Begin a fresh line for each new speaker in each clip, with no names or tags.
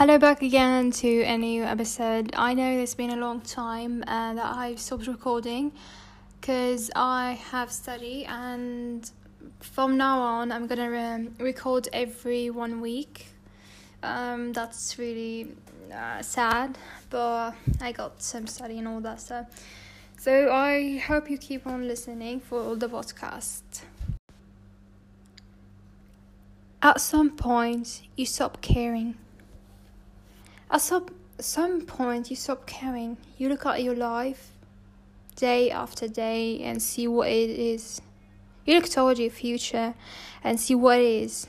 Hello, back again to a new episode. I know it's been a long time uh, that I've stopped recording because I have study, and from now on, I'm gonna um, record every one week. Um, that's really uh, sad, but I got some study and all that stuff. So I hope you keep on listening for all the podcasts. At some point, you stop caring. At some, point, you stop caring. You look at your life day after day and see what it is. You look toward your future and see what it is.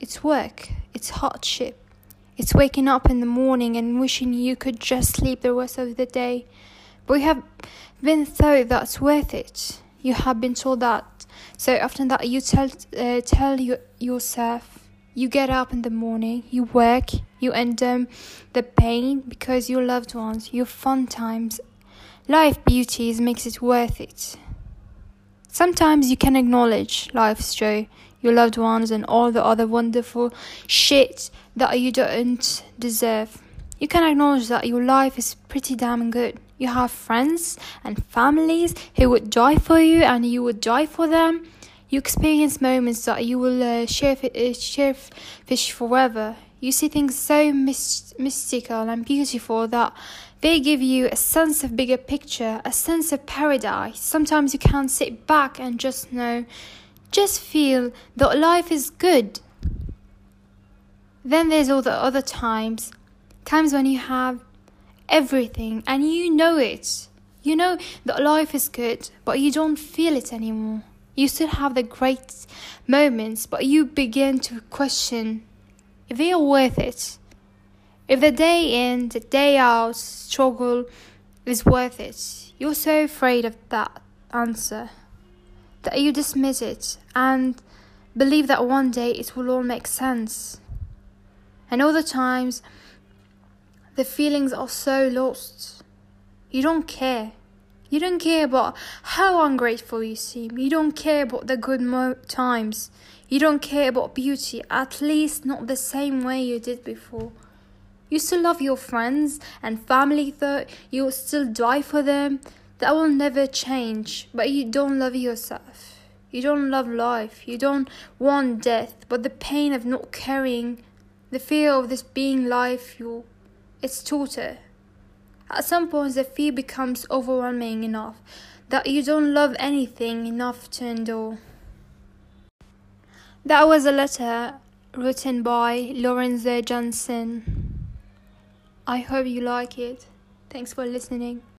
It's work, it's hardship, it's waking up in the morning and wishing you could just sleep the rest of the day. But you have been told that's worth it. You have been told that. So often that you tell uh, tell you, yourself you get up in the morning, you work, you endure the pain because your loved ones, your fun times, life beauties makes it worth it. Sometimes you can acknowledge life's joy, your loved ones, and all the other wonderful shit that you don't deserve. You can acknowledge that your life is pretty damn good. You have friends and families who would die for you, and you would die for them you experience moments that you will uh, share, uh, forever. You see things so myst- mystical and beautiful that they give you a sense of bigger picture, a sense of paradise. Sometimes you can't sit back and just know, just feel that life is good. Then there's all the other times, times when you have everything and you know it. You know that life is good, but you don't feel it anymore. You still have the great moments, but you begin to question if they are worth it. If the day in, the day out struggle is worth it. You're so afraid of that answer that you dismiss it and believe that one day it will all make sense. And other times, the feelings are so lost. You don't care. You don't care about how ungrateful you seem. You don't care about the good times. You don't care about beauty, at least not the same way you did before. You still love your friends and family, though you still die for them. That will never change, but you don't love yourself. You don't love life. You don't want death, but the pain of not caring, the fear of this being life, you, it's torture. At some point, the fear becomes overwhelming enough that you don't love anything enough to endure. That was a letter written by Lorenzo Johnson. I hope you like it. Thanks for listening.